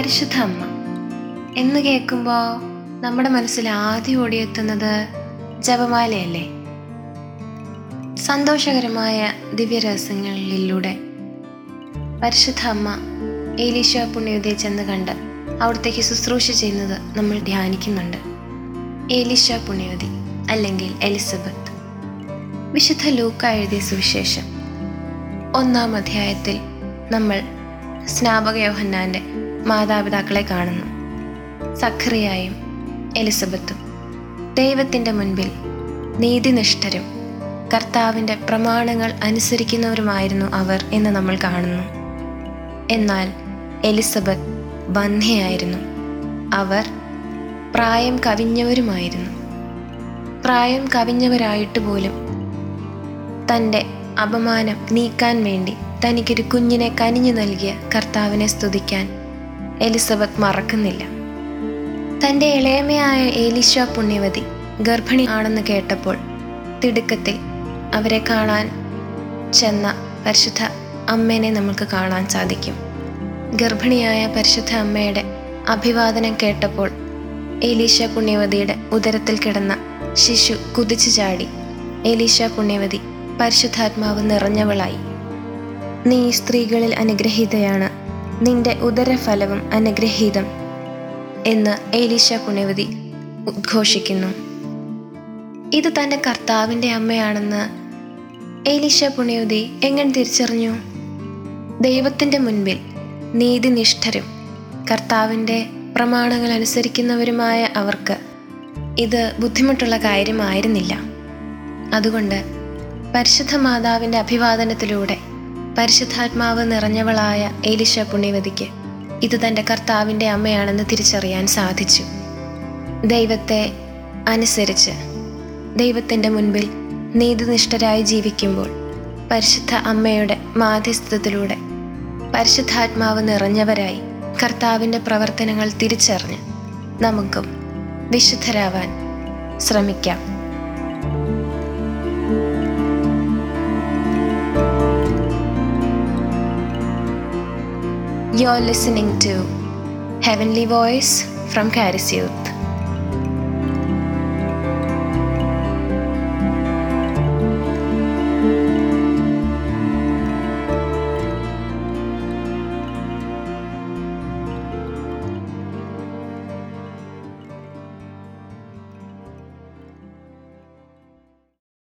പരിശുദ്ധ അമ്മ എന്ന് കേൾക്കുമ്പോൾ നമ്മുടെ മനസ്സിൽ ആദ്യം ഓടിയെത്തുന്നത് ജപമാലയല്ലേ? സന്തോഷകരമായ ദിവ്യരഹസ്യങ്ങളിലൂടെ. പരിശുദ്ധ അമ്മ ഏലീശ പുണ്യവതിയെ ചെന്ന് കണ്ട് അവിടത്തേക്ക് ശുശ്രൂഷ ചെയ്യുന്നത് നമ്മൾ ധ്യാനിക്കുന്നുണ്ട്. ഏലീശ പുണ്യവതി അല്ലെങ്കിൽ എലിസബത്ത്. വിശുദ്ധ ലൂക്ക എഴുതിയ സുവിശേഷം. ഒന്നാം അധ്യായത്തിൽ നമ്മൾ സ്നാപക യോഹന്നാന്റെ മാതാപിതാക്കളെ കാണുന്നു. സഖറിയായും എലിസബത്തും ദൈവത്തിന്റെ മുൻപിൽ നീതിനിഷ്ഠരും കർത്താവിന്റെ പ്രമാണങ്ങൾ അനുസരിക്കുന്നവരുമായിരുന്നു അവർ എന്ന് നമ്മൾ കാണുന്നു. എന്നാൽ എലിസബത്ത് ബന്ധ്യയായിരുന്നു അവർ പ്രായം കവിഞ്ഞവരുമായിരുന്നു. പ്രായം കവിഞ്ഞവരായിട്ട് പോലും തന്റെ അപമാനം നീക്കാൻ വേണ്ടി തനിക്കൊരു കുഞ്ഞിനെ കനിഞ്ഞു നൽകിയ കർത്താവിനെ സ്തുതിക്കാൻ എലിസബത്ത് മറക്കുന്നില്ല. തന്റെ ഇളയമയായ ഏലിശ പുണ്യവതി ഗർഭിണി ആണെന്ന് കേട്ടപ്പോൾ തിടുക്കത്തിൽ അവരെ കാണാൻ ചെന്ന പരിശുദ്ധ അമ്മേനെ നമുക്ക് കാണാൻ സാധിക്കും. ഗർഭിണിയായ പരിശുദ്ധ അമ്മയുടെ അഭിവാദനം കേട്ടപ്പോൾ ഏലീശ പുണ്യവതിയുടെ ഉദരത്തിൽ കിടന്ന ശിശു കുതിച്ചു ചാടി. ഏലീശ പുണ്യവതി പരിശുദ്ധാത്മാവ് നിറഞ്ഞവളായി. നീ സ്ത്രീകളിൽ അനുഗ്രഹീതയാണ്. നിന്റെ ഉദരഫലവും അനുഗ്രഹീതം എന്ന് ഏലീശ പുണ്യവതി ഉദ്ഘോഷിക്കുന്നു. ഇത് തന്റെ കർത്താവിന്റെ അമ്മയാണെന്ന് ഏലീശ പുണ്യവതി എങ്ങനെ തിരിച്ചറിഞ്ഞു? ദൈവത്തിന്റെ മുൻപിൽ നീതിനിഷ്ഠരും കർത്താവിന്റെ പ്രമാണങ്ങൾ അനുസരിക്കുന്നവരുമായ അവർക്ക് ഇത് ബുദ്ധിമുട്ടുള്ള കാര്യമായിരുന്നില്ല. അതുകൊണ്ട് പരിശുദ്ധ മാതാവിന്റെ അഭിവാദനത്തിലൂടെ പരിശുദ്ധാത്മാവ് നിറഞ്ഞവളായ ഏലിഷ പുണ്യവതിക്ക് ഇത് തന്റെ കർത്താവിന്റെ അമ്മയാണെന്ന് തിരിച്ചറിയാൻ സാധിച്ചു. ദൈവത്തെ അനുസരിച്ച് ദൈവത്തിന്റെ മുൻപിൽ നീതിനിഷ്ഠരായി ജീവിക്കുമ്പോൾ പരിശുദ്ധ അമ്മയുടെ മാധ്യസ്ഥത്തിലൂടെ പരിശുദ്ധാത്മാവ് നിറഞ്ഞവരായി കർത്താവിന്റെ പ്രവർത്തനങ്ങൾ തിരിച്ചറിഞ്ഞ് നമുക്കും വിശുദ്ധരാവാൻ ശ്രമിക്കാം. You're listening to Heavenly Voice from Caris Youth.